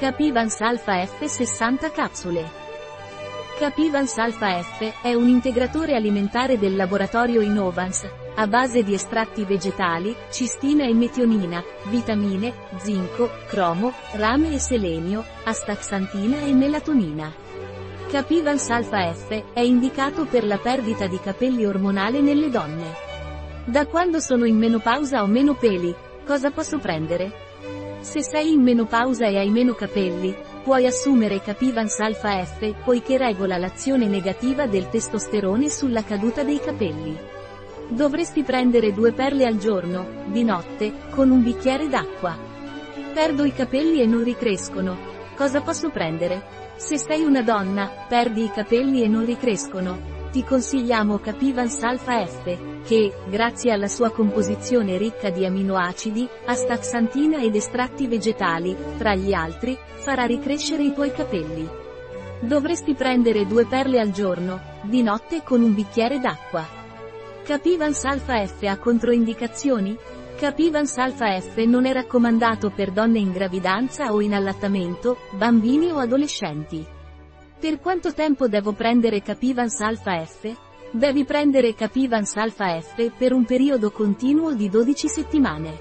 Capivans Alpha F 60 capsule. Capivans Alpha F è un integratore alimentare del laboratorio Innovans, a base di estratti vegetali, cistina e metionina, vitamine, zinco, cromo, rame e selenio, astaxantina e melatonina. Capivans Alpha F è indicato per la perdita di capelli ormonale nelle donne. Da quando sono in menopausa o meno peli, cosa posso prendere? Se sei in menopausa e hai meno capelli, puoi assumere Capivans Alpha F, poiché regola l'azione negativa del testosterone sulla caduta dei capelli. Dovresti prendere due perle al giorno, di notte, con un bicchiere d'acqua. Perdo i capelli e non ricrescono. Cosa posso prendere? Se sei una donna, perdi i capelli e non ricrescono. Ti consigliamo Capivans Alpha F, che, grazie alla sua composizione ricca di aminoacidi, astaxantina ed estratti vegetali, tra gli altri, farà ricrescere i tuoi capelli. Dovresti prendere due perle al giorno, di notte con un bicchiere d'acqua. Capivans Alpha F ha controindicazioni? Capivans Alpha F non è raccomandato per donne in gravidanza o in allattamento, bambini o adolescenti. Per quanto tempo devo prendere Capivans Alpha F? Devi prendere Capivans Alpha F per un periodo continuo di 12 settimane.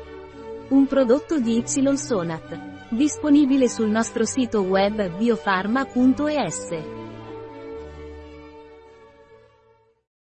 Un prodotto di Y Sonat. Disponibile sul nostro sito web biofarma.es.